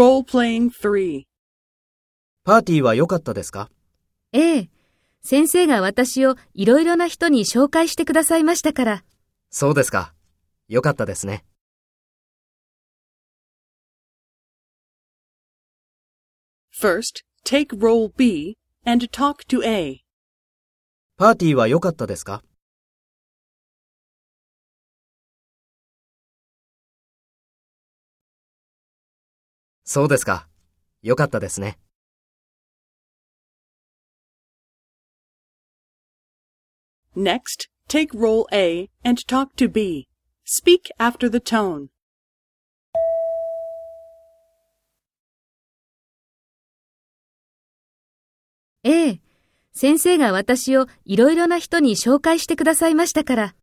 Role-playing 3. パーティーは良かったですか？ええ。先生が私をいろいろな人に紹介してくださいましたから。そうですか。良かったですね。First, take role B and talk to A. パーティーは良かったですか？そうですか。良かったですね。Next, take role A and talk to B. Speak after the tone. ええ。先生が私をいろいろな人に紹介してくださいましたから。